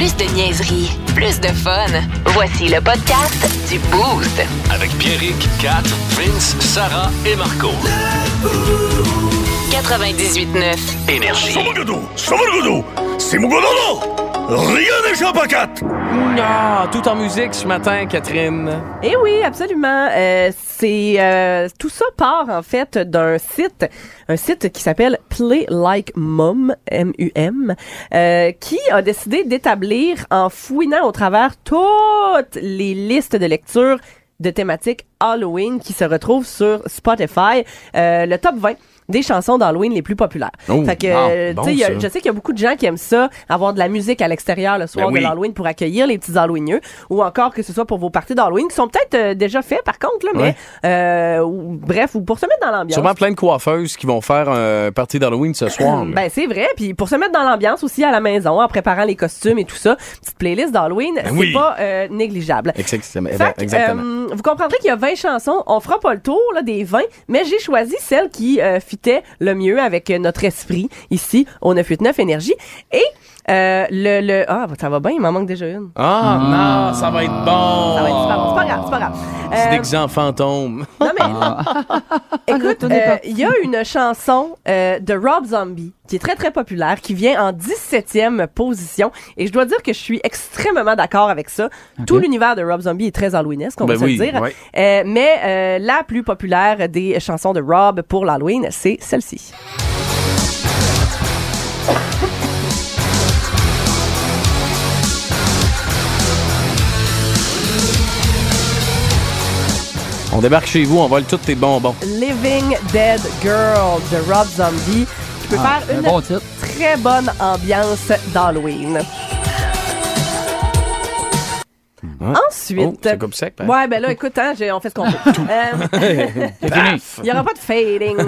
Plus de niaiserie, plus de fun. Voici le podcast du Boost. Avec Pierrick, Kat, Vince, Sarah et Marco. 98.9 Énergie. C'est mon C'est mon Rien n'échappe à quatre Ah, tout en musique ce matin, Catherine. Eh oui, absolument. Euh, c'est euh, tout ça part en fait d'un site, un site qui s'appelle Play Like Mum, M-U-M, euh, qui a décidé d'établir en fouinant au travers toutes les listes de lecture de thématiques Halloween qui se retrouvent sur Spotify, euh, le top 20 des chansons d'Halloween les plus populaires. Oh, fait que, ah, euh, bon, y a- je sais qu'il y a beaucoup de gens qui aiment ça, avoir de la musique à l'extérieur le soir Ben oui. de l'Halloween pour accueillir les petits Halloweenieux, ou encore que ce soit pour vos parties d'Halloween qui sont peut-être euh, déjà faits par contre, là, mais euh, ou- bref, ou pour se mettre dans l'ambiance. Sûrement plein de coiffeuses qui vont faire un party d'Halloween ce soir. Ben c'est vrai, puis pour se mettre dans l'ambiance aussi à la maison en préparant les costumes et tout ça, petite playlist d'Halloween, c'est Ben oui. pas euh, négligeable. Exactement. Fait que, exactement. vous comprendrez qu'il y a 20 chansons. On fera pas le tour là, des 20, mais j'ai choisi celle qui euh, le mieux avec notre esprit ici au 989 Énergie. Et euh, le, le... Ah, ça va bien, il m'en manque déjà une. Ah, non, ça va être bon. Ça va être super bon. C'est pas grave, c'est pas grave. C'est Euh, déguisé en fantôme. non, mais écoute, euh, il y a une chanson euh, de Rob Zombie qui est très, très populaire, qui vient en 17e position. Et je dois dire que je suis extrêmement d'accord avec ça. Tout l'univers de Rob Zombie est très halloweenesque, on Ben va oui, se le dire. ouais. Euh, mais euh, la plus populaire des chansons de Rob pour l'Halloween, c'est celle-ci. On débarque chez vous, on vole tous tes bonbons. Living Dead Girl de Rob Zombie. qui peut Ah, faire un une bon très bonne ambiance d'Halloween. Ensuite, Oh, sec, ben. Ouais, ben là, écoute, hein, on fait ce qu'on peut. Euh, Il n'y aura pas de fading.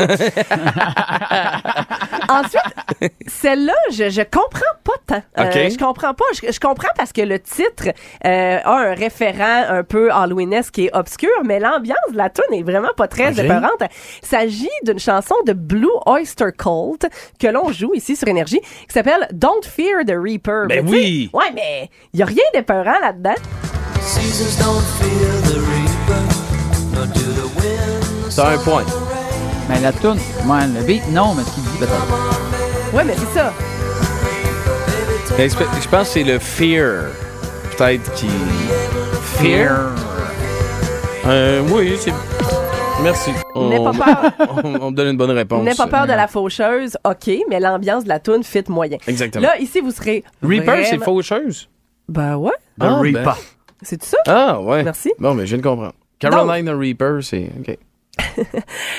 Ensuite, celle-là, je, je comprends pas tant. Euh, je comprends pas. Je, je comprends parce que le titre euh, a un référent un peu halloweenesque qui est obscur, mais l'ambiance de la tune est vraiment pas très OK. épeurante. Il s'agit d'une chanson de Blue Oyster Cult que l'on joue ici sur Énergie, qui s'appelle Don't Fear the Reaper. Ben Mais oui. Ouais, mais il y a rien d'épeurant là-dedans. T'as un point. Mais la tune, ouais, le beat, non, mais ce qu'il dit, peut-être. Ouais, mais c'est ça. Je pense que c'est le fear. Peut-être qui. Euh, oui, c'est. Merci. On, N'aie pas peur. on, on me donne une bonne réponse. N'aie pas peur de la faucheuse, ok, mais l'ambiance de la tune fit moyen. Exactement. Là, ici, vous serez. Reaper, c'est faucheuse? Ben ouais, Ah, ben. C'est ça? Ah, ouais. Merci. Bon, mais je viens de comprendre. Carolina Reaper, c'est. OK.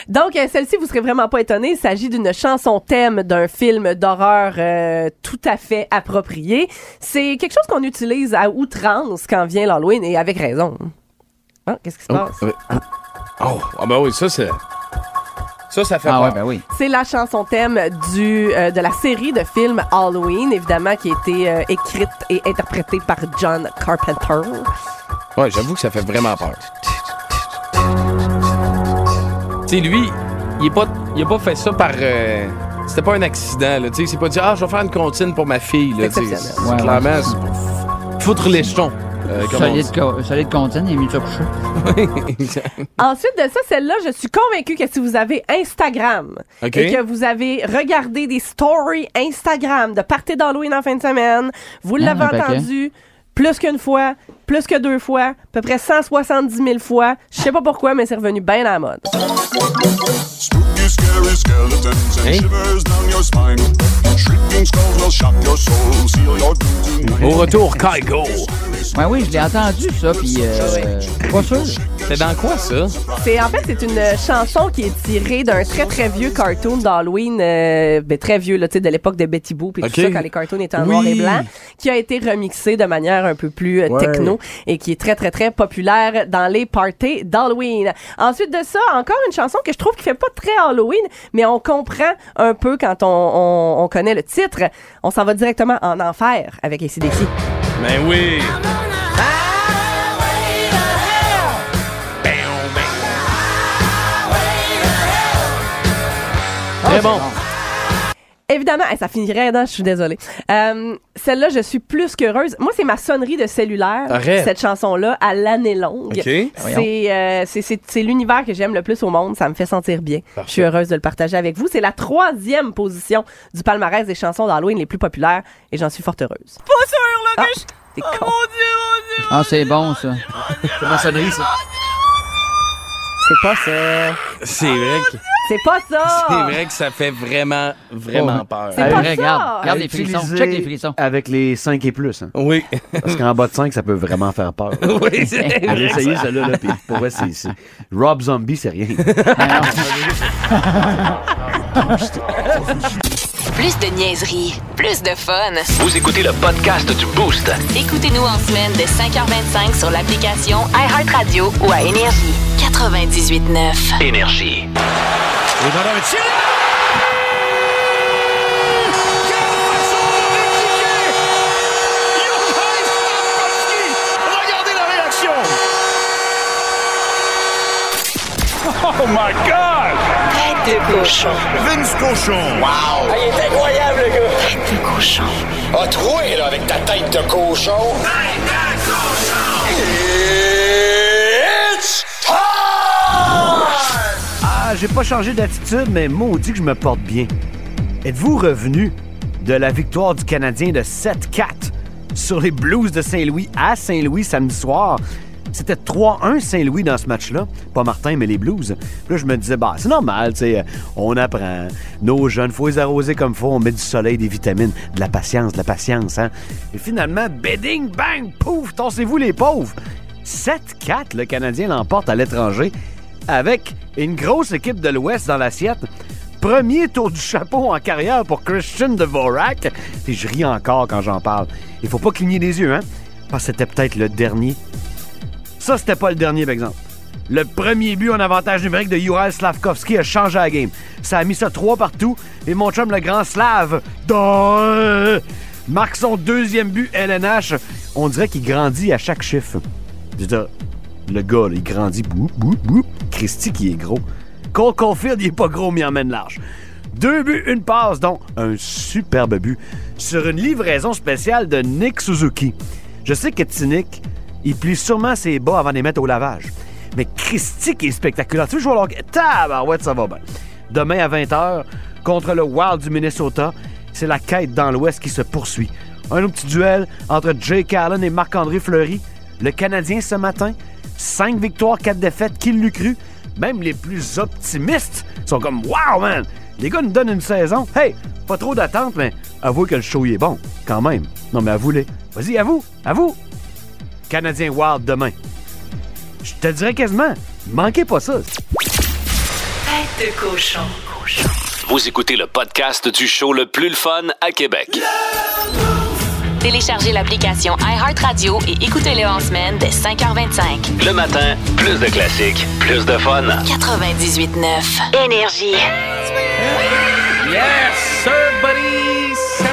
Donc, euh, celle-ci, vous serez vraiment pas étonnés. Il s'agit d'une chanson thème d'un film d'horreur euh, tout à fait approprié. C'est quelque chose qu'on utilise à outrance quand vient l'Halloween et avec raison. Ah, qu'est-ce qui se Oh, passe? euh, oh, ah, ben oui, ça, c'est. Ça, ça fait Ah peur. ouais, ben oui. C'est la chanson thème du, euh, de la série de films Halloween, évidemment, qui a été euh, écrite et interprétée par John Carpenter. Ouais, j'avoue que ça fait vraiment peur. Tu sais, lui, il, est pas, il a pas fait ça par. euh, C'était pas un accident, là. Tu sais, s'est pas dit, ah, je vais faire une comptine pour ma fille, là. C'est. C'est- Ouais, Clairement, c'est pour foutre les jetons. Euh, Solide, dit? co- solide content, il est mis ça couché. Ensuite de ça, celle-là, je suis convaincue que si vous avez Instagram OK. et que vous avez regardé des stories Instagram de party d'Halloween en fin de semaine, vous l'avez un paquet. entendu plus qu'une fois, plus que deux fois, à peu près 170 000 fois. Je sais pas pourquoi, mais c'est revenu bien à la mode. Scary skeletons and Hey. shivers down your spine. Shrieking skulls will shock your soul, seal your doom tonight. Au retour, Kaigo. Ouais, oui, je l'ai entendu, ça, puis euh, pas sûr. C'est dans quoi, ça? C'est en fait c'est une chanson qui est tirée d'un très très vieux cartoon d'Halloween, euh, ben, très vieux là, tu sais de l'époque de Betty Boop et tout ça quand les cartoons étaient en Oui. noir et blanc, qui a été remixé de manière un peu plus euh, Ouais. techno et qui est très très très populaire dans les parties d'Halloween. Ensuite de ça, encore une chanson que je trouve qui fait pas très Halloween, mais on comprend un peu quand on, on, on connaît le titre. On s'en va directement en enfer avec ACDC. Ben oui. Très bon. Évidemment, hey, ça finirait là, je suis désolée. Euh, celle-là, je suis plus qu'heureuse. Moi, c'est ma sonnerie de cellulaire. Arrête. Cette chanson-là, à l'année longue. C'est euh, c'est- l'univers que j'aime le plus au monde. Ça me fait sentir bien. Je suis heureuse de le partager avec vous. C'est la troisième position du palmarès des chansons d'Halloween les plus populaires et j'en suis fort heureuse. Pas sûr, là, que je... T'es con. Ah, c'est bon, ça. C'est ma sonnerie, ça. C'est pas ça. C'est vrai que C'est pas ça. c'est vrai que ça fait vraiment vraiment Oh. peur. C'est Ah, pas vrai, ça. Regarde, regarde les frissons. Utilisé Check les frissons. Avec les 5 et plus. hein. Oui. Parce qu'en bas de 5, ça peut vraiment faire peur. oui, c'est J'ai vrai. essayé celle-là, là, puis pour vrai, c'est, c'est- Rob Zombie, c'est rien. Plus de niaiserie, plus de fun. Vous écoutez le podcast du Boost. Écoutez-nous en semaine de 5h25 sur l'application iHeartRadio ou à Énergie. 98.9. Énergie. Regardez la réaction! Oh my God! Tête de cochon. Vince Cochon! Wow! Ah, il est incroyable, le gars! Tête de cochon. A troué, là, avec ta tête de cochon. Tête de cochon! It's time! Ah, j'ai pas changé d'attitude, mais maudit que je me porte bien. Êtes-vous revenu de la victoire du Canadien de 7-4 sur les Blues de Saint-Louis à Saint-Louis samedi soir? C'était 3-1 Saint-Louis dans ce match-là. Pas Martin, mais les Blues. Là, je me disais, bah, c'est normal, tu euh, on apprend. Nos jeunes, faut les arroser comme faut, on met du soleil, des vitamines, de la patience, de la patience, hein. Et finalement, bedding, bang, pouf, torsez-vous les pauvres. 7-4, le Canadien l'emporte à l'étranger avec une grosse équipe de l'Ouest dans l'assiette. Premier tour du chapeau en carrière pour Christian Dvorak. Et je ris encore quand j'en parle. Il faut pas cligner des yeux, hein? Parce que c'était peut-être le dernier. Ça, c'était pas le dernier, exemple. Le premier but en avantage numérique de Juraj Slavkovski a changé la game. Ça a mis ça trois partout. Et mon chum, le grand Slav, marque son deuxième but LNH. On dirait qu'il grandit à chaque chiffre. Le gars, il grandit. Boup. Christy qui est gros. Cole Caulfield, il est pas gros, mais il emmène large. Deux buts, une passe, donc un superbe but sur une livraison spéciale de Nick Suzuki. Je sais que Tinick, il plie sûrement ses bas avant de les mettre au lavage. Mais Christy qui est spectaculaire. Tu veux jouer au hockey? Tabarouette, ça va bien. Demain à 20h, contre le Wild du Minnesota, c'est la quête dans l'Ouest qui se poursuit. Un autre petit duel entre Jake Allen et Marc-André Fleury. Le Canadien ce matin, 5 victoires, 4 défaites, qui l'eût cru? Même les plus optimistes sont comme Wow, man! Les gars nous donnent une saison. Hey, pas trop d'attente, mais avouez que le show est bon, quand même. Non, mais avouez-les. Vas-y, avoue, avoue. Canadien Wild demain. Je te dirais quasiment, manquez pas ça. Tête de cochon. Vous écoutez le podcast du show le plus le fun à Québec. Téléchargez l'application iHeartRadio et écoutez-le en semaine dès 5h25. Le matin, plus de classiques, plus de fun. 98.9. Énergie. Yes, sir, buddy! 7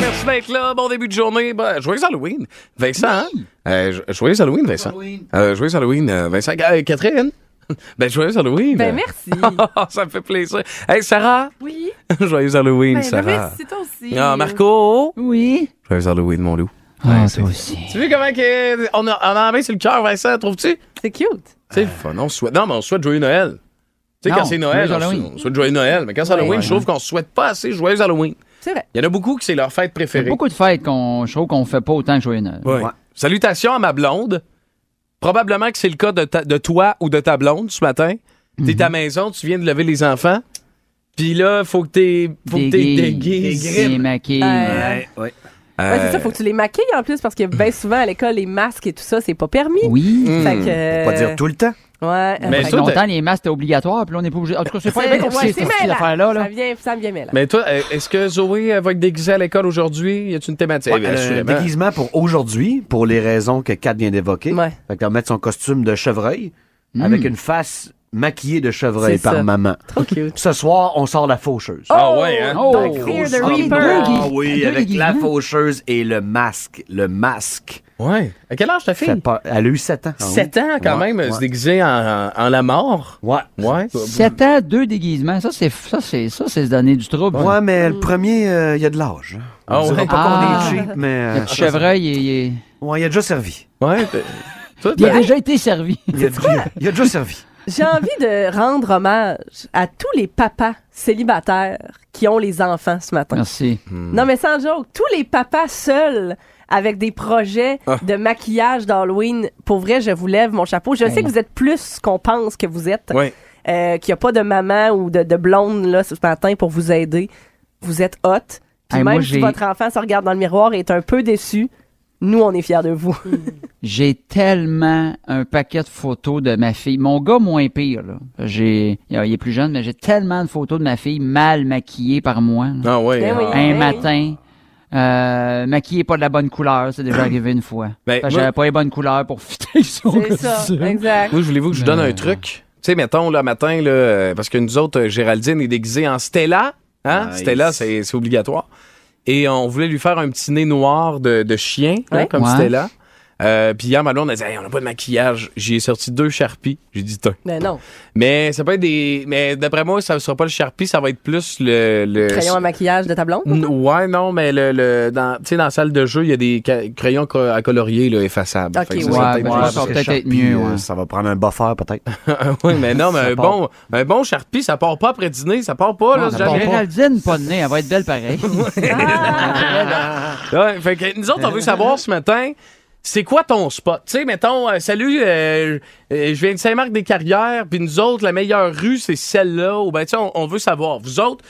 merci d'être là. Bon début de journée. Ben, joyeux Halloween. Vincent, hein? Euh, jo- joyeux Halloween, Vincent. Euh, joyeux Halloween, euh, Vincent. Euh, Catherine? Ben, joyeux Halloween. Ben, merci. Ça me fait plaisir. Hey, Sarah? Oui. joyeux Halloween, Ben, Sarah. merci, toi aussi. Ah, Marco? Oui. Joyeux Halloween, mon loup. Ah, c'est- toi aussi. Tu vois comment que, on, a, on a la main sur le cœur, Vincent, trouves-tu? C'est cute. C'est le fun. On souhaite, non, mais on souhaite joyeux Noël. Tu sais, quand c'est Noël, on, souhaite joyeux Noël. Mais quand c'est Halloween, je trouve qu'on souhaite pas assez joyeux Halloween. C'est vrai. Il y en a beaucoup qui c'est leur fête Il y a préférée. beaucoup de fêtes qu'on, je trouve qu'on fait pas autant que Joyeux Noël. Ouais. Ouais. Salutations à ma blonde. Probablement que c'est le cas de, ta- de toi ou de ta blonde ce matin. T'es à la maison, tu viens de lever les enfants. Puis là, faut que t'es faut que t'es déguisé. Euh, ouais. Ouais, c'est ça, faut que tu les maquilles en plus parce que bien souvent à l'école, les masques et tout ça, c'est pas permis. Oui. Fait que. Pas dire tout le temps. Ouais. Mais toi, longtemps, les masques étaient obligatoires, puis là, on n'est pas obligé. En tout cas, c'est pas bien compliqué, ouais, cette affaire-là. Là. Ça vient, ça vient mêlant. Mais toi, est-ce que Zoé va être déguisée à l'école aujourd'hui? Y a-tu une thématique? Ouais, Eh bien, euh, déguisement pour aujourd'hui, pour les raisons que Kat vient d'évoquer. Ouais. Fait qu'elle va mettre son costume de chevreuil Mm. avec une face maquillé de chevreuil par ça. maman. Trop cute. Ce soir, on sort la faucheuse. Ah ouais, hein? Oh! Fear the Ah, Reaper. ah oui, avec la faucheuse et le masque. Le masque. Ouais. À quel âge ta Fait fille? peur. Elle a eu 7 ans. Ah oui. 7 ans quand Ouais, même, ouais. se déguiser en, en, en la mort? Ouais. Ouais. 7 ans, deux déguisements. Ça, c'est ça, c'est ça, c'est se donner du trouble. Ouais, mais le premier, euh, il y a de l'âge. hein. On Ah ouais? pas Ah. qu'on est cheap, mais... euh, Le petit chevreuil, il, il- Ouais, il a déjà servi. Ouais. Toi, il a déjà été servi. Il a déjà servi. J'ai envie de rendre hommage à tous les papas célibataires qui ont les enfants ce matin. Merci. Non, mais sans joke, tous les papas seuls avec des projets Ah. de maquillage d'Halloween, pour vrai, je vous lève mon chapeau. Je sais Hey. que vous êtes plus qu'on pense que vous êtes, Ouais. euh, qu'il n'y a pas de maman ou de, de blonde là, ce matin pour vous aider. Vous êtes hot. Puis Hey, même moi, si votre enfant se regarde dans le miroir et est un peu déçu, nous, on est fiers de vous. J'ai tellement un paquet de photos de ma fille. Mon gars, moins pire, là. J'ai, il est plus jeune, mais j'ai tellement de photos de ma fille mal maquillée par moi. là. Ah ouais. Ben hein. oui. Un oui. matin, euh, maquillée pas de la bonne couleur. C'est déjà arrivé une fois. Ben, Fait que moi- j'avais pas les bonnes couleurs pour fitter son C'est ça, exact. Moi, voulez-vous que je vous donne Ben, un truc? Tu sais, mettons, là, matin, là, euh, parce que nous autres, euh, Géraldine est déguisée en Stella. Hein? Nice. Stella, c'est c'est obligatoire. Et on voulait lui faire un petit nez noir de, de chien, là, Ouais. comme Ouais. Stella. Euh, puis hier, Manon, on a dit, Hey, on n'a pas de maquillage. J'y ai sorti deux Sharpies. J'ai dit, tiens. Mais non. Mais ça peut être des. Mais d'après moi, ça ne sera pas le Sharpie, ça va être plus le. le... Crayon à maquillage de ta blonde? N- Ouais, non, mais le, le dans, tu sais, dans la salle de jeu, il y a des ca- crayons co- à colorier là, effaçables. Ok, ouais. ça Ouais, ben, plus- ouais, ça va peut-être être mieux, ouais. Ça va prendre un buffer, peut-être. oui, mais non, mais un part. bon, un bon Sharpie, ça part pas après dîner, ça part pas, là, Non, ce ça part pas. Géraldine, pas de nez, elle va être belle pareil. Ouais, fait que nous autres, on veut savoir ce matin, c'est quoi ton spot? Tu sais, mettons, euh, salut, euh, euh, je viens de Saint-Marc-des-Carrières, puis nous autres, la meilleure rue, c'est celle-là, ou ben, tu on, veut savoir. Vous autres,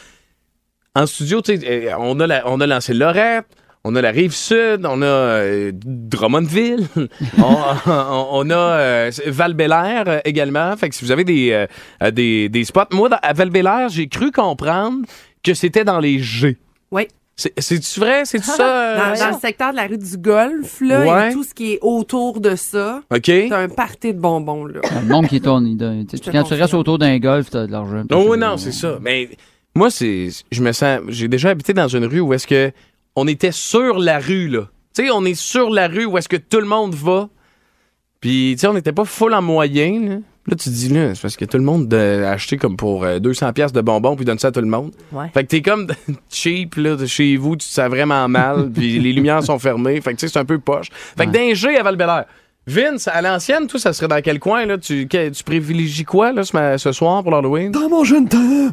en studio, tu sais, euh, on a, la- on a lancé Lorette, on a la Rive-Sud, on a euh, Drummondville, on, on- a val euh, également. Fait que si vous avez des, des, des spots, moi, à val j'ai cru comprendre que c'était dans les G. Oui. C'est- C'est-tu vrai? C'est-tu ça? euh, Dans, dans le secteur de la rue du Golfe, là, Ouais. et tout ce qui est autour de ça, c'est un party de bonbons, là. le monde qui tourne, tu quand tu restes autour d'un golf, t'as de l'argent. Oh, oui, non, c'est ça. Mais moi, c'est, je me sens, j'ai déjà habité dans une rue où est-ce que on était sur la rue, là. Tu sais, on est sur la rue où est-ce que tout le monde va. Puis, tu sais, on n'était pas full en moyen, là. Là, tu te dis, là, c'est parce que tout le monde euh, a acheté comme pour euh, 200 pièces de bonbons puis donne ça à tout le monde. Ouais. Fait que t'es comme cheap, là, de chez vous, tu te sens vraiment mal, puis les lumières sont fermées. Fait que, tu sais, c'est un peu poche. Fait que d'un G à val Vince, à l'ancienne, toi, ça serait dans quel coin, là? Tu, que- tu privilégies quoi, là, ce, soir pour l'Halloween? Dans mon jeune temps!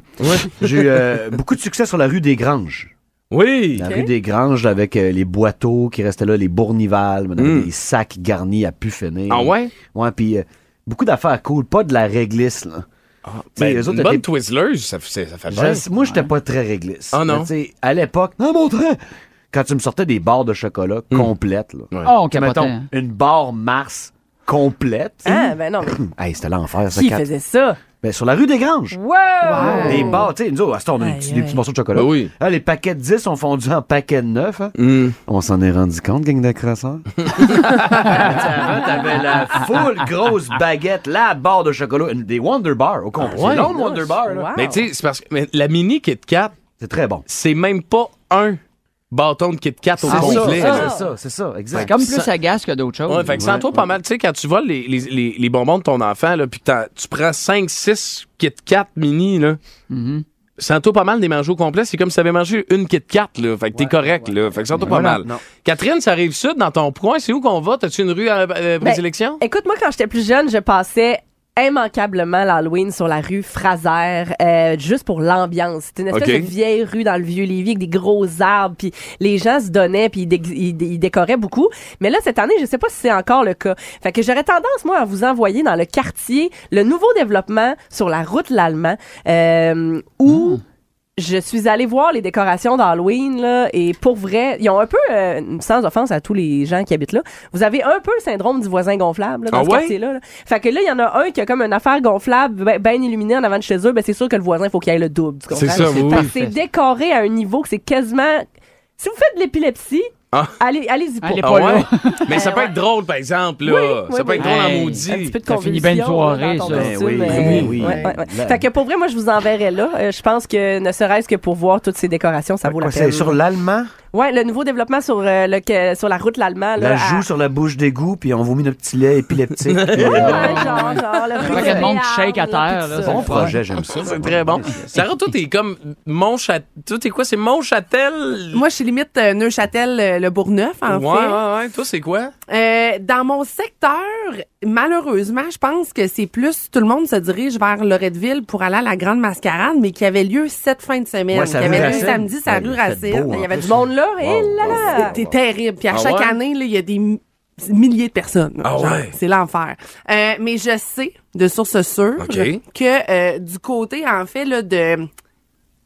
J'ai eu euh, beaucoup de succès sur la rue des Granges. Oui! La rue des Granges avec euh, les boiteaux qui restaient là, les bournivales, on avait Mm. des sacs garnis à pu finir. Ah ouais? Ouais, puis euh, beaucoup d'affaires cool, pas de la réglisse, là. Sais, Ben, eux autres, une bonne étaient- Twizzlers, ça, fait- ça fait bien. Je- moi, j'étais pas très réglisse. Ah, non? Mais à l'époque, dans mon train, quand tu me sortais des barres de chocolat Mm. complètes, là. Ouais. Oh, on mettons, hein. une barre Mars complète. Ah, ben non, mais Hey, c'était l'enfer, ça, qui faisait ça? Ben, sur la rue des Granges. Wow! Des barres, tu sais, nous autres, à ce temps, on a des petits, des aïe. petits morceaux de chocolat. Ben oui. Ah, les paquets de 10 sont fondus en paquets de 9. Hein? Mm. On s'en est rendu compte, gang. Avant, t'avais la full grosse baguette, la barre de chocolat, des Wonder Bar au complet. Ah ouais? C'est long, le Wonder Bar, là. Wow. Mais tu sais, c'est parce que mais la mini Kit Kat, C'est très bon. c'est même pas un bâton de Kit Kat au C'est ça, complet. c'est ça, c'est ça, C'est exact. comme ça- plus agace que d'autres choses. Ouais, fait que sans toi pas mal, tu sais, quand tu voles les, les, les, les bonbons de ton enfant, là, puis que tu prends 5-6 Kit Kat mini, là, Mhm. sans toi pas mal des manger au complet, c'est comme si t'avais mangé une Kit Kat, là. Fait que t'es correct, là. Fait que sans toi pas mal. Non. Catherine, ça arrive sud dans ton coin, c'est où qu'on va? T'as-tu une rue à euh, prédilection? Écoute, moi, quand j'étais plus jeune, je passais immanquablement l'Halloween sur la rue Fraser, euh, juste pour l'ambiance. C'était une espèce de vieille rue dans le vieux Lévis avec des gros arbres, puis les gens se donnaient, puis ils, dé- ils dé- ils décoraient beaucoup. Mais là, cette année, je sais pas si c'est encore le cas. Fait que j'aurais tendance, moi, à vous envoyer dans le quartier le nouveau développement sur la route L'Allemand, euh, où... Je suis allée voir les décorations d'Halloween là et pour vrai, ils ont un peu euh, sans offense à tous les gens qui habitent là, vous avez un peu le syndrome du voisin gonflable là, dans Ah ce ouais? quartier-là. là. Fait que là, il y en a un qui a comme une affaire gonflable bien ben illuminée en avant de chez eux, ben c'est sûr que le voisin faut qu'il ait le double, tu comprends? C'est oui, oui. c'est décoré à un niveau que c'est quasiment si vous faites de l'épilepsie, Ah. Allez, allez-y pas. Allez Ah pas là. ouais? Mais ça peut être drôle, par exemple. Là. Oui, ça oui, peut être oui. drôle en Hey, maudit. Un petit peu de Ça finit bien une soirée, ça. Ben oui, euh, oui, oui. ouais, ouais, Fait que pour vrai, moi, je vous enverrai là. Euh, je pense que ne serait-ce que pour voir toutes ces décorations, ça vaut la c'est peine. sur l'allemand? Ouais, le nouveau développement sur, euh, le, que- sur la route l'allemand. La là, joue à- sur la bouche d'égout, puis on vomit notre petit lait épileptique. Ouais, genre, genre, le que le monde shake à terre, là, Bon projet, j'aime ça. C'est très bon. Sarah, toi, t'es comme Montchâtel. Toi, t'es quoi? C'est Montchâtel? Moi, je suis limite euh, Neuchâtel, euh, le Bourgneuf, en ouais, fait. ouais, ouais. Toi, c'est quoi? Euh, dans mon secteur, malheureusement, je pense que c'est plus tout le monde se dirige vers Loretteville pour aller à la grande mascarade, mais qui avait lieu cette fin de semaine, Ouais, qui ça avait rue lieu Racine. samedi, ça Ouais, rue il fait Racine. beau, Il y avait plus. du monde là, et Wow. là là. C'était terrible. Puis à Ah chaque ouais? année, il y a des mi- milliers de personnes. Ah ouais? C'est l'enfer. Euh, mais je sais, de sources sûres, OK. que euh, du côté, en fait, là, de...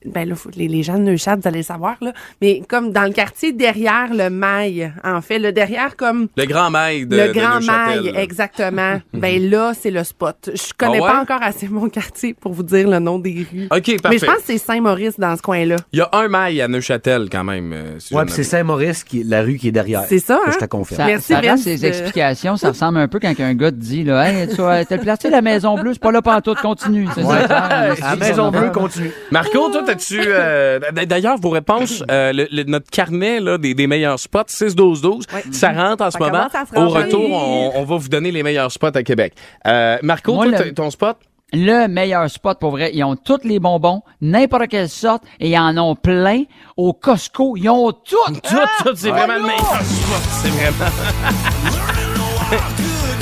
Ben là, les, les gens de Neuchâtel, vous allez le savoir, là. Mais comme dans le quartier derrière le mail, en fait, le derrière comme... Le Grand Mail de le de Grand Neuchâtel. Mail, exactement. ben là, c'est le spot. Je connais Ah ouais? pas encore assez mon quartier pour vous dire le nom des rues. OK, Mais je pense que c'est Saint-Maurice dans ce coin-là. Il y a un mail à Neuchâtel, quand même. euh, si Ouais, c'est. Saint-Maurice, qui est la rue qui est derrière. C'est ça, hein? je te confirme. Ça, Merci, ça ses de- explications, ça ressemble un peu quand un gars te dit là, hey, tu vois, t'as placé la Maison Bleue, c'est pas là pantoute, continue. C'est ça, clair. À Maison Bleue, continue. Marco, toi, euh, D'ailleurs, vos réponses, euh, le- le- notre carnet là, des, des meilleurs spots, 6-12-12, ça rentre en ce Ça moment. Au retour, on, on va vous donner les meilleurs spots à Québec. Euh, Marco, Moi, toi, le- ton spot? Le meilleur spot, pour vrai. Ils ont tous les bonbons, n'importe quelle sorte, et ils en ont plein. Au Costco, ils ont tout. Tout, tout, c'est vraiment le meilleur spot. C'est vraiment.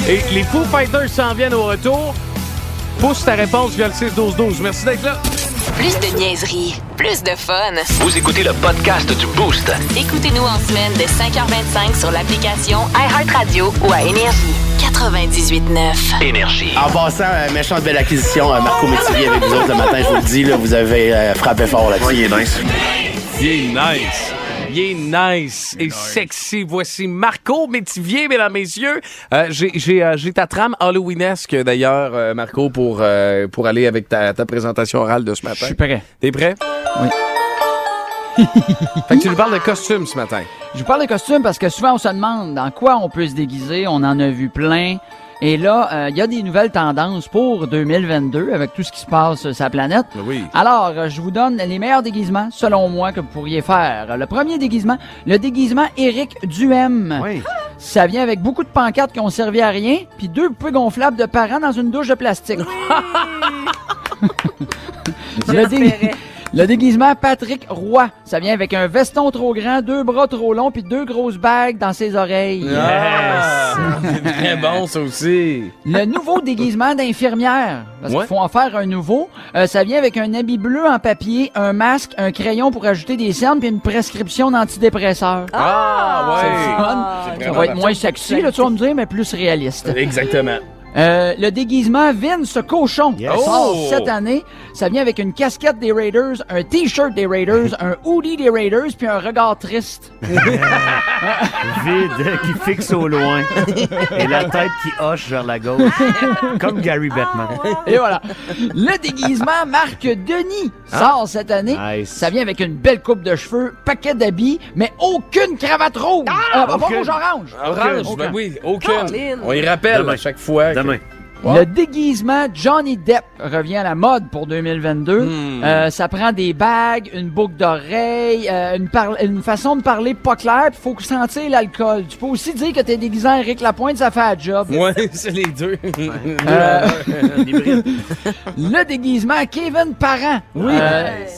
Et les Foo Fighters s'en viennent au retour. Pousse ta réponse via le 6-12-12. Merci d'être là. Plus de niaiserie, plus de fun. Vous écoutez le podcast du Boost. Écoutez-nous en semaine de 5h25 sur l'application iHeartRadio ou à Énergie. 98.9. Énergie. En passant, euh, méchante belle acquisition, euh, Marco Métivier avec vous autres ce matin, je vous le dis, là, vous avez euh, frappé fort là-dessus. il est nice. Il est nice. Il est nice et sexy. Voici Marco Métivier, mesdames, messieurs. Euh, j'ai, euh, ta trame Halloweenesque, d'ailleurs, euh, Marco, pour, euh, pour aller avec ta, ta présentation orale de ce Je matin. suis prêt. T'es prêt? Oui. Fait que tu nous parles de costume ce matin. Je vous parle de costumes parce que souvent on se demande dans quoi on peut se déguiser. On en a vu plein. Et là, euh, il y a des nouvelles tendances pour 2022 avec tout ce qui se passe sur la planète. Oui. Alors, euh, je vous donne les meilleurs déguisements, selon moi, que vous pourriez faire. Le premier déguisement, le déguisement Éric Duhem. Oui. Ça vient avec beaucoup de pancartes qui ont servi à rien, puis deux poupées gonflables de parents dans une douche de plastique. le, dé- J'espérais. Le déguisement Patrick Roy. Ça vient avec un veston trop grand, deux bras trop longs, puis deux grosses bagues dans ses oreilles. Ah, c'est très bon, ça aussi. Le nouveau déguisement d'infirmière. Parce Ouais. qu'il faut en faire un nouveau. Euh, ça vient avec un habit bleu en papier, un masque, un crayon pour ajouter des cernes, puis une prescription d'antidépresseurs. Ah, C'est ouais. le fun. C'est Ça va être moins sexy, là, tu vas me dire, mais plus réaliste. Exactement. Euh, le déguisement Vince Cochon Yes. sort Oh! cette année. Ça vient avec une casquette des Raiders, un t-shirt des Raiders, un hoodie des Raiders, puis un regard triste. Vide, qui fixe au loin. Et la tête qui hoche vers la gauche. Comme Gary Bettman. Et voilà. Le déguisement Marc Denis sort cette année. Nice. Ça vient avec une belle coupe de cheveux, paquet d'habits, mais aucune cravate rouge. Ah, pas aucune. rouge orange. Orange, Aucun. ben oui, aucune. Colin. On y rappelle à chaque fois. Que- Le déguisement Johnny Depp revient à la mode pour 2022. Hmm. Euh, ça prend des bagues, une boucle d'oreille, euh, une, par- une façon de parler pas claire, puis faut sentir l'alcool. Tu peux aussi dire que t'es déguisé en Eric Lapointe, ça fait un job. Ouais, c'est les deux. Euh, le déguisement Kevin Parent. Oui.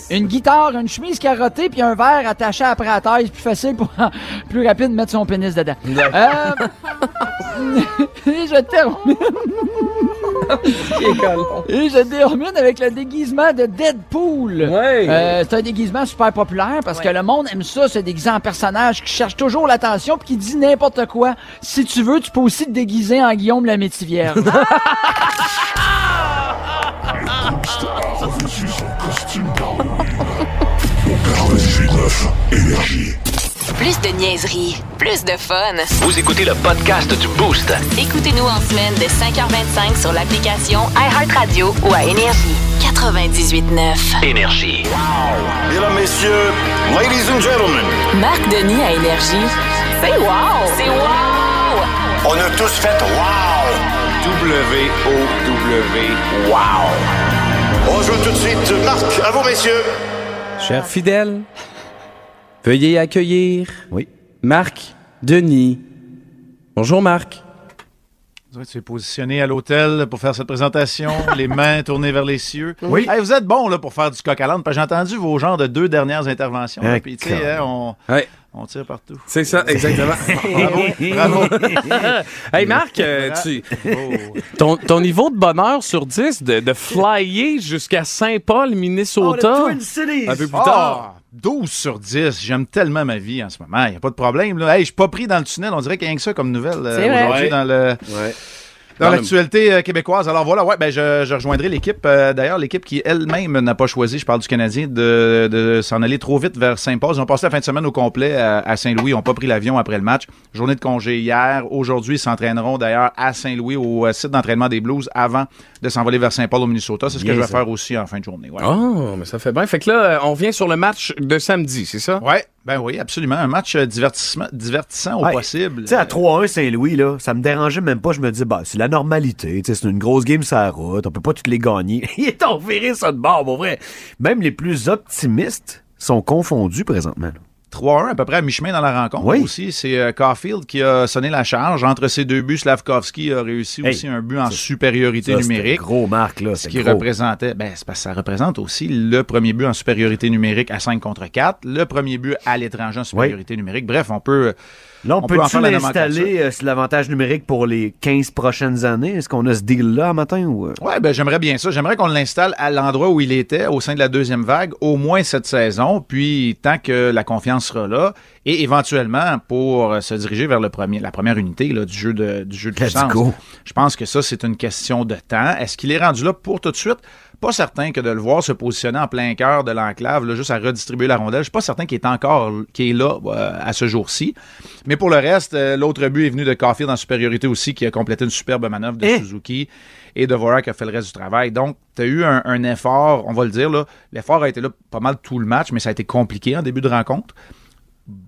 une guitare, une chemise carottée puis un verre attaché après la taille. C'est plus facile pour plus rapide de mettre son pénis dedans. Euh, et je termine. et je termine avec le déguisement de Deadpool. Ouais. Euh, c'est un déguisement super populaire parce que le monde aime ça, se déguiser en personnage qui cherche toujours l'attention puis qui dit n'importe quoi. Si tu veux, tu peux aussi te déguiser en Guillaume la Métivière. Plus de niaiserie, plus de fun. Vous écoutez le podcast du Boost. Écoutez-nous en semaine de 5h25 sur l'application iHeartRadio ou à Énergie. 98.9. Énergie. Mesdames, Messieurs, Ladies and Gentlemen, Marc Denis à Énergie. C'est wow! C'est wow! On a tous fait wow! W-O-W, wow! On joue tout de suite. Marc, à vous, messieurs. Chers fidèles, veuillez accueillir Oui. Marc Denis. Bonjour Marc. Tu es positionné à l'hôtel pour faire cette présentation, les mains tournées vers les cieux. Oui. Hey, vous êtes bon là, pour faire du coq à l'âne, parce que j'ai entendu vos genres de deux dernières interventions. là, Puis, tu sais, hein, on, Ouais, on tire partout. c'est ça, exactement. Bravo, bravo. hey Marc, euh, tu, Oh. ton, ton niveau de bonheur sur 10 de, de flyer jusqu'à Saint-Paul, Oh, Minnesota, un peu plus tard. 12 sur 10. J'aime tellement ma vie en ce moment. Il n'y a pas de problème. Là. Hey, je suis pas pris dans le tunnel. On dirait qu'il y a rien que ça comme nouvelle euh, C'est vrai. aujourd'hui Ouais. dans le. Ouais. Dans l'actualité euh, québécoise. Alors voilà, ouais, ben je, je rejoindrai l'équipe. euh, D'ailleurs, l'équipe qui elle-même n'a pas choisi, je parle du Canadien, de, de s'en aller trop vite vers Saint-Paul. Ils ont passé la fin de semaine au complet à, à Saint-Louis. Ils n'ont pas pris l'avion après le match. Journée de congé hier. Aujourd'hui, ils s'entraîneront d'ailleurs à Saint-Louis, au euh, site d'entraînement des Blues, avant de s'envoler vers Saint-Paul au Minnesota. C'est ce que je vais ça. faire aussi en fin de journée. Ouais. Oh, mais ça fait bien. Fait que là, on vient sur le match de samedi, c'est ça? Ouais, ben oui, absolument. Un match euh, divertissement, divertissant au Ouais. possible. Tu sais, à 3-1 Saint-Louis, là, ça me dérangeait même pas. Je me dis, bah, c'est la normalité. C'est une grosse game sur la route. On peut pas toutes les gagner. Il est enverré ça de bord, pour vrai. Même les plus optimistes sont confondus présentement. là. 3-1 à peu près à mi-chemin dans la rencontre Oui. aussi. C'est euh, Caulfield qui a sonné la charge. Entre ces deux buts, Slavkovski a réussi Hey, aussi un but en supériorité Ça, numérique. gros marque, là. Ce qui gros. représentait, ben, c'est parce que ça représente aussi le premier but en supériorité numérique à 5 contre 4, le premier but à l'étranger en supériorité numérique. Bref, on peut. Là, on, On peut la l'installer euh, l'avantage numérique pour les 15 prochaines années? Est-ce qu'on a ce deal-là matin ou... euh? Ouais, ben j'aimerais bien ça. J'aimerais qu'on l'installe à l'endroit où il était, au sein de la deuxième vague, au moins cette saison, puis tant que la confiance sera là, et éventuellement pour euh, se diriger vers le premier, la première unité là, du jeu de du jeu de puissance. Je pense que ça c'est une question de temps. Est-ce qu'il est rendu là pour tout de suite? Pas certain que de le voir se positionner en plein cœur de l'enclave, juste à redistribuer la rondelle. Je suis pas certain qu'il est encore qu'il est là euh, à ce jour-ci. Mais pour le reste, euh, l'autre but est venu de Caulfield en supériorité aussi, qui a complété une superbe manœuvre de Eh. Suzuki. Et Dvorak a fait le reste du travail. Donc, tu as eu un, effort, on va le dire. L'effort a été là pas mal tout le match, mais ça a été compliqué en début de rencontre.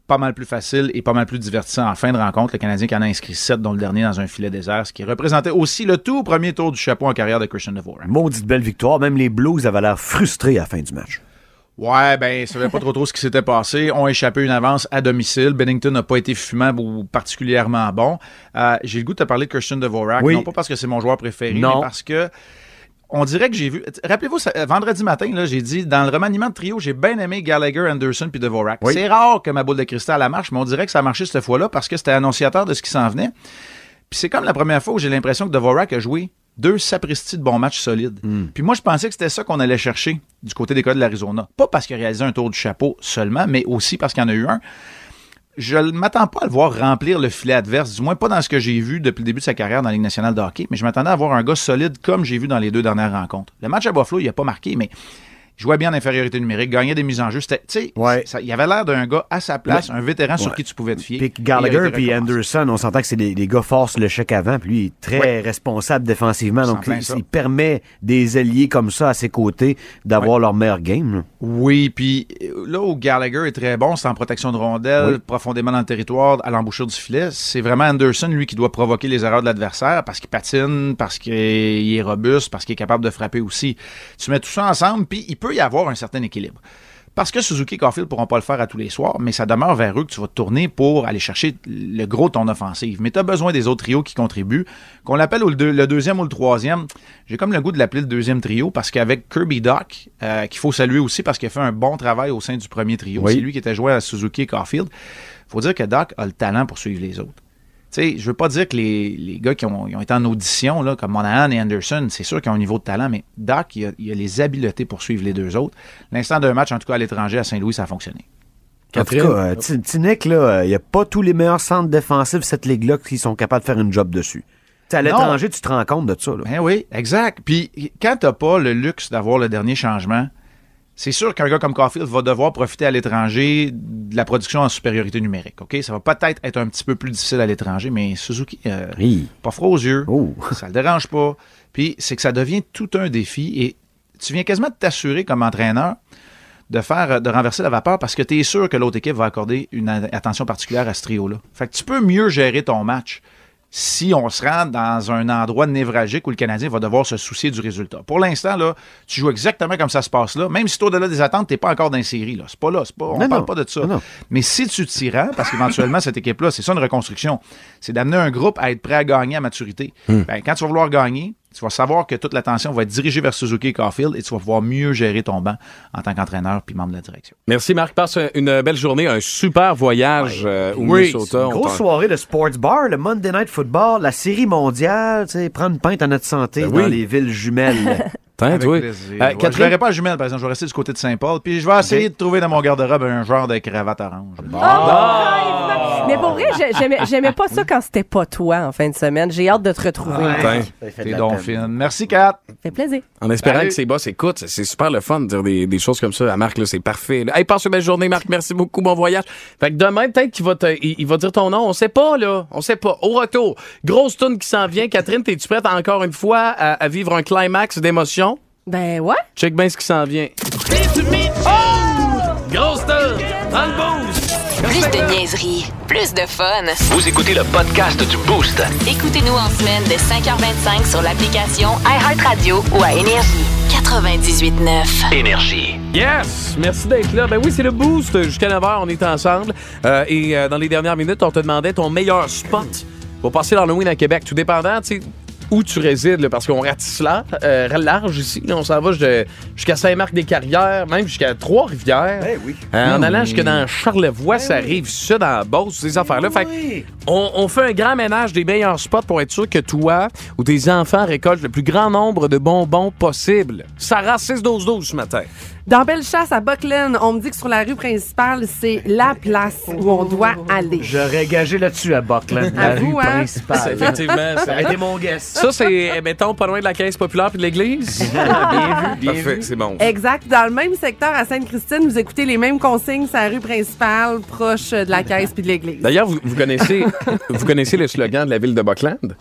Pas mal plus facile et pas mal plus divertissant en fin de rencontre. Le Canadien qui en a inscrit 7, dont le dernier dans un filet désert, ce qui représentait aussi le tout premier tour du chapeau en carrière de Christian Dvorak. Maudite belle victoire. Même les Blues avaient l'air frustrés à la fin du match. Ouais, ben, ils savaient pas trop trop ce qui s'était passé. Ont échappé une avance à domicile. Bennington n'a pas été fumant ou particulièrement bon. Euh, j'ai le goût de te parler de Christian Dvorak. Oui. Non pas parce que c'est mon joueur préféré, Non. mais parce que on dirait que j'ai vu. Rappelez-vous, ça- euh, vendredi matin, là, j'ai dit dans le remaniement de trio, j'ai bien aimé Gallagher, Anderson puis Dvorak. Oui. C'est rare que ma boule de cristal la marche, mais on dirait que ça a marché cette fois-là parce que c'était annonciateur de ce qui s'en venait. Puis c'est comme la première fois où j'ai l'impression que Dvorak a joué deux sapristis de bons matchs solides. Puis moi, je pensais que c'était ça qu'on allait chercher du côté des cas de l'Arizona. Pas parce qu'il a réalisé un tour du chapeau seulement, mais aussi parce qu'il y en a eu un. Je ne m'attends pas à le voir remplir le filet adverse, du moins pas dans ce que j'ai vu depuis le début de sa carrière dans la Ligue nationale de hockey, mais je m'attendais à voir un gars solide comme j'ai vu dans les deux dernières rencontres. Le match à Buffalo, il a pas marqué, mais jouait bien en infériorité numérique, gagnait des mises en jeu. Sais, Ouais. il avait l'air d'un gars à sa place, un vétéran sur Ouais. qui tu pouvais te fier. Puis il Gallagher puis. Anderson, on s'entend que c'est des, des gars force le chèque avant, puis lui, il est très responsable défensivement. Donc, il, il permet des alliés comme ça à ses côtés d'avoir leur meilleur game. là. Oui, puis euh, là où Gallagher est très bon, c'est en protection de rondelles, Oui. profondément dans le territoire, à l'embouchure du filet. C'est vraiment Anderson, lui, qui doit provoquer les erreurs de l'adversaire parce qu'il patine, parce qu'il est robuste, parce qu'il est capable de frapper aussi. Tu mets tout ça ensemble, puis il peut y avoir un certain équilibre. Parce que Suzuki et Caulfield pourront pas le faire à tous les soirs, mais ça demeure vers eux que tu vas te tourner pour aller chercher le gros de ton offensive. Mais tu as besoin des autres trios qui contribuent. Qu'on l'appelle le, deux- le deuxième ou le troisième, j'ai comme le goût de l'appeler le deuxième trio parce qu'avec Kirby Doc, euh, qu'il faut saluer aussi parce qu'il a fait un bon travail au sein du premier trio. Oui. C'est lui qui était joué à Suzuki et Caulfield. faut dire que Doc a le talent pour suivre les autres. Tu sais, je veux pas dire que les, les gars qui ont, été en audition, là, comme Monahan et Anderson, c'est sûr qu'ils ont un niveau de talent, mais Doc, il a, il a les habiletés pour suivre les deux autres. L'instant d'un match, en tout cas à l'étranger, à Saint-Louis, ça a fonctionné. En tout cas, euh, là, euh, il n'y a pas tous les meilleurs centres défensifs de cette ligue-là qui sont capables de faire une job dessus. À l'étranger, tu te rends compte de ça. Là. Ben oui, exact. Puis quand t'as pas le luxe d'avoir le dernier changement, c'est sûr qu'un gars comme Caulfield va devoir profiter à l'étranger de la production en supériorité numérique. Ok, ça va peut-être être un petit peu plus difficile à l'étranger, mais Suzuki, euh, Oui. pas froid aux yeux, Oh. ça le dérange pas. Puis c'est que ça devient tout un défi et tu viens quasiment de t'assurer comme entraîneur de faire de renverser la vapeur parce que tu es sûr que l'autre équipe va accorder une attention particulière à ce trio-là. Fait que tu peux mieux gérer ton match si on se rend dans un endroit névralgique où le Canadien va devoir se soucier du résultat. Pour l'instant, là, tu joues exactement comme ça se passe là. Même si tu au-delà des attentes, t'es pas encore dans une série. Là. C'est pas là. C'est pas, on Non, parle non. pas de ça. Non. Mais si tu t'y rends, parce qu'éventuellement, cette équipe-là, c'est ça une reconstruction, c'est d'amener un groupe à être prêt à gagner à maturité. Ben, quand tu vas vouloir gagner, tu vas savoir que toute l'attention va être dirigée vers Suzuki et Caulfield et tu vas pouvoir mieux gérer ton banc en tant qu'entraîneur puis membre de la direction. Merci Marc, passe une belle journée, un super voyage euh, au Oui, Minnesota. une grosse soirée de sports bar, le Monday Night Football, la série mondiale, tu sais, prendre une pinte à notre santé Ben dans oui. les villes jumelles. Oui. plaisir. Euh, Ouais, Je Catherine? verrai pas la jumelle, par exemple. Je vais rester du côté de Saint-Paul. Puis je vais essayer de trouver dans mon garde-robe un genre de cravate orange. Ah! Mais pour vrai, j'ai- j'aimais, pas ça quand c'était pas toi en fin de semaine. J'ai hâte de te retrouver. Tiens. T'es donc fine. Merci, Kat. Ça fait plaisir. En espérant Salut. que ses boss écoutent, c'est- c'est super le fun de dire des, des choses comme ça à Marc, c'est parfait. Hey, passe une belle journée, Marc, merci beaucoup, bon voyage. Fait que demain, peut-être qu'il va, te, il, il va dire ton nom, on sait pas, là, on sait pas. Au retour, grosse tune qui s'en vient. Catherine, t'es-tu prête encore une fois à, à vivre un climax d'émotion? Ben ouais. Check bien ce qui s'en vient. Oh! Grosse! Dans le boost! Plus de niaiserie, plus de fun. Vous écoutez le podcast du Boost. Écoutez-nous en semaine de 5h25 sur l'application iHeartRadio ou à Énergie. 98.9. Énergie. Yes! Merci d'être là. Ben oui, c'est le boost. Jusqu'à 9h, on est ensemble. Euh, et euh, dans les dernières minutes, on te demandait ton meilleur spot pour passer l'Halloween à Québec. Tout dépendant, tu sais, où tu résides, là, parce qu'on ratisse là, euh, large ici. Là, on s'en va jusqu'à- Saint-Marc-des-Carrières, même jusqu'à Trois-Rivières. Ben oui. Euh, en Ben allant oui. jusque dans Charlevoix, ça arrive ça dans la Beauce, ces affaires-là. Fait que on, on fait un grand ménage des meilleurs spots pour être sûr que toi ou tes enfants récoltent le plus grand nombre de bonbons possible. Sarah 6-12-12 ce matin. Dans Bellechasse, à Buckland, on me dit que sur la rue principale, c'est la place où on doit aller. J'aurais gagé là-dessus à Buckland, la vous, rue hein? principale. Effectivement, Ça aurait été mon guess. Ça, c'est, mettons, pas loin de la caisse populaire puis de l'église. bien vu, bien Parfait, vu. c'est bon. Exact. Dans le même secteur à Sainte-Christine, vous écoutez les mêmes consignes sur la rue principale, proche de la caisse puis de l'église. D'ailleurs, vous, vous connaissez, vous connaissez le slogan de la ville de Buckland?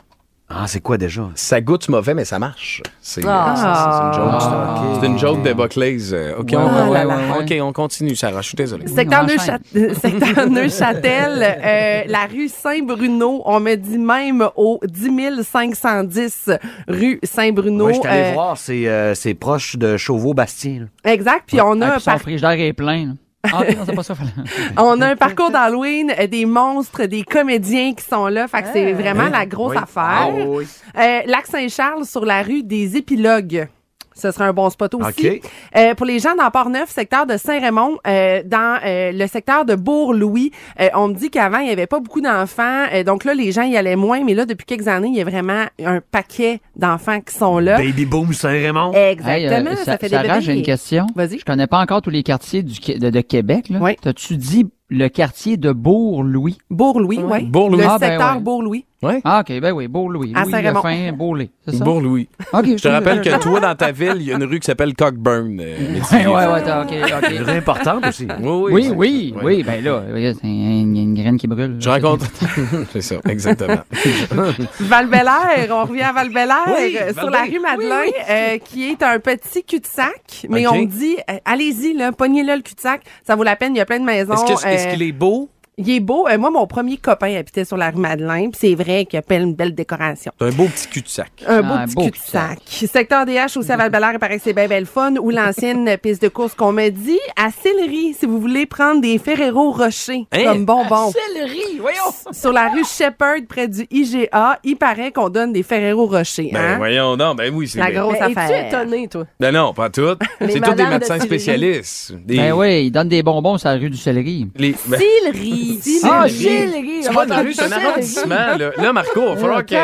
Ah, c'est quoi déjà? Ça goûte mauvais, mais ça marche. C'est, euh, Ah. c'est une joke. c'est- Ah. C'est une joke de Buckley's. Euh, OK, on, ouais, on- ouais, on- ouais. OK, on continue, Sarah. Je suis désolé. Secteur, Neuchâtel, euh, euh, la rue Saint-Bruno, on me dit même au 10 510 rue Saint-Bruno. Moi, je suis allé Euh, voir, c'est euh, c'est proche de Chauveau-Bastien. Exact, puis on a Ah, un puis son par- frigidaire est plein. là. Ah, ok, non, c'est pas ça. fallait- On a un parcours d'Halloween, euh, des monstres, des comédiens qui sont là. Fait que c'est vraiment la grosse Oui. affaire. Ah, oui. Euh, Lac Saint-Charles sur la rue des Épilogues. Ce serait un bon spot aussi. OK. Euh, pour les gens dans Port-Neuf, secteur de Saint-Raymond, euh, dans euh, le secteur de Bourg-Louis, euh, on me dit qu'avant, il n'y avait pas beaucoup d'enfants. Euh, donc là, les gens y allaient moins. Mais là, depuis quelques années, il y a vraiment un paquet d'enfants qui sont là. Baby Boom Saint-Raymond. Exactement. Hey, euh, ça fait des Sarah, j'ai une question. Vas-y. Je connais pas encore tous les quartiers du, de, de Québec. Là. Oui. T'as-tu dit le quartier de Bourg-Louis? Bourg-Louis, oui. Bourg-Louis. Le Ah, ben secteur ouais. Bourg-Louis. Ah, OK, ben oui, Bourg-Louis. À Louis, Saint-Raymond. Lefin, Bourg-Louis. C'est ça? Bourg-Louis. OK. Je te rappelle que toi, dans ta ville, il y a une rue qui s'appelle Cockburn. euh, ouais, ouais, t'as- OK, OK. Une rue importante aussi. Oui, Oui, c'est- oui, oui. Ben là, il y a une, graine qui brûle. Je rencontre. c'est ça, exactement. Val-Bélair, on revient à Val-Bélair, Oui, euh, sur Val-Bélair. la rue Madeleine, euh, qui est un petit cul-de-sac. Mais OK. on me dit, euh, allez-y, là, pognez-le le cul-de-sac. Ça vaut la peine, il y a plein de maisons. Est-ce que- est-ce euh, qu'il est beau? Il est beau. Euh, moi, mon premier copain habitait sur la rue Madeleine, puis c'est vrai qu'il y a plein de belles décorations. C'est un beau petit cul-de-sac. Un Ah, beau un petit beau cul-de-sac. Secteur DH aussi à val il paraît que c'est bien belle fun. Ou l'ancienne piste de course qu'on m'a dit. À Sillery, si vous voulez prendre des Ferrero Rocher Hein? comme bonbons. Céleri, voyons. Sur la rue Shepherd, près du IGA, il paraît qu'on donne des Ferrero Rocher. Ben hein? voyons donc, ben oui, c'est La bien. grosse Mais Es-tu affaire. étonné, toi? Ben non, pas toutes. C'est tous des médecins de Sillery. spécialistes. Des- Ben oui, il donne des bonbons sur la rue du céleri. les- ben- Sillery. Ah, Sillery. Sillery. C'est pas une rue, c'est un arrondissement. Là, Là, Marco, il va falloir Ah, que tu.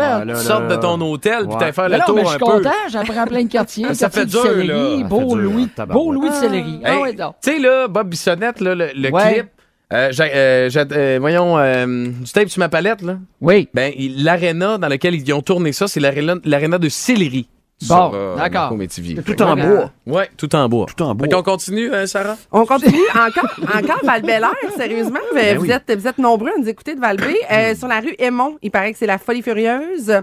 Ah, tu sortes de ton hôtel puis t'ailles faire le tour mais je un suis peu. content, j'apprends plein de quartiers. Ça quartier fait du dur, là. Fait Beau-Louis, dur, tabarouette. Beau-Louis de Céleri. Ah tu sais, là, Bob Bissonnette, là, le, clip, euh, j'ai- euh, euh, voyons, euh, du tape sur ma palette, là. Oui. Ben, l'aréna dans lequel ils ont tourné ça, c'est l'aréna l'aréna de Sillery. Bon, euh, d'accord. Tout en bois. Ouais, tout en bois. Tout en bois. Fait qu'on continue, euh, Sarah? On continue encore, encore val sérieusement. Vous, Ben vous oui. êtes, vous êtes nombreux à nous écouter de val euh, sur la rue Aymon, il paraît que c'est la folie furieuse. Euh,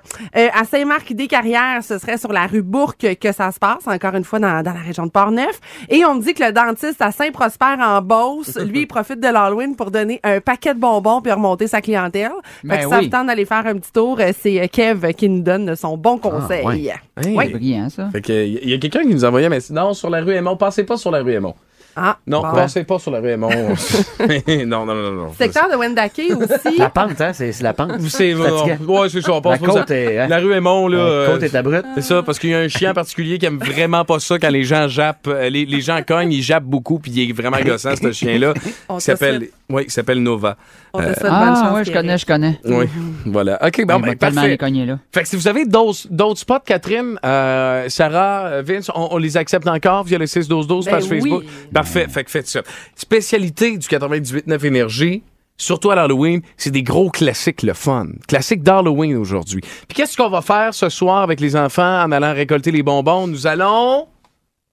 à Saint-Marc-des-Carrières, ce serait sur la rue Bourque que ça se passe, encore une fois dans, dans la région de Portneuf. Et on me dit que le dentiste à Saint-Prosper en Beauce, lui, il profite de l'Halloween pour donner un paquet de bonbons puis remonter sa clientèle. Fait Ben que si ça oui. vous tente d'aller faire un petit tour, euh, c'est euh, Kev qui nous donne son bon conseil. ouais. Hey. Ouais. Brillant, ça? Fait que, il y a quelqu'un qui nous a envoyé un message. Non, sur la rue Aymon. Passez pas sur la rue Aymon. Ah, Non, bon. passez pas sur la rue Aymon. non, non, non, non. Secteur de Wendake aussi. La pente, hein? C'est la pente. C'est fatigant. Ouais, c'est ça. on passe La côte ça. est- hein? La rue Aymon, là. La euh, côte est abrupte. C'est ça, parce qu'il y a un chien en particulier qui aime vraiment pas ça quand les gens jappent. euh, Les, les gens cognent, ils jappent beaucoup, puis il est vraiment gossant, ce chien-là. On Il s'appelle, oui, il s'appelle Nova. on bonne Ah, chance, ouais, je connais, je connais. Oui, voilà. OK, bon, ben, tellement parfait. les cogner, là. Fait que si vous avez d'autres d'autres spots, Catherine, euh, Sarah, euh, Vince, on, on les accepte encore via le 6-12-12 Ben page oui. Facebook? Parfait, fait que faites ça. Spécialité du 98.9 Énergie, surtout à l'Halloween, c'est des gros classiques, le fun. Classiques d'Halloween aujourd'hui. Puis qu'est-ce qu'on va faire ce soir avec les enfants en allant récolter les bonbons? Nous allons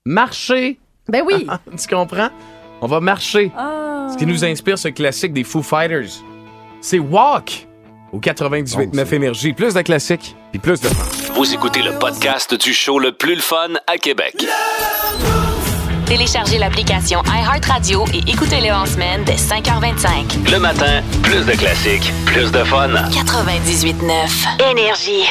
marcher. Ben oui. tu comprends? On va marcher. Ah. Ce qui nous inspire ce classique des Foo Fighters, c'est Walk au 98.9 Énergie. Plus de classiques, puis plus de fun. Vous écoutez le podcast du show le plus le fun à Québec. Téléchargez l'application iHeartRadio et écoutez-le en semaine dès 5h25. Le matin, plus de classiques, plus de fun. 98.9 Énergie.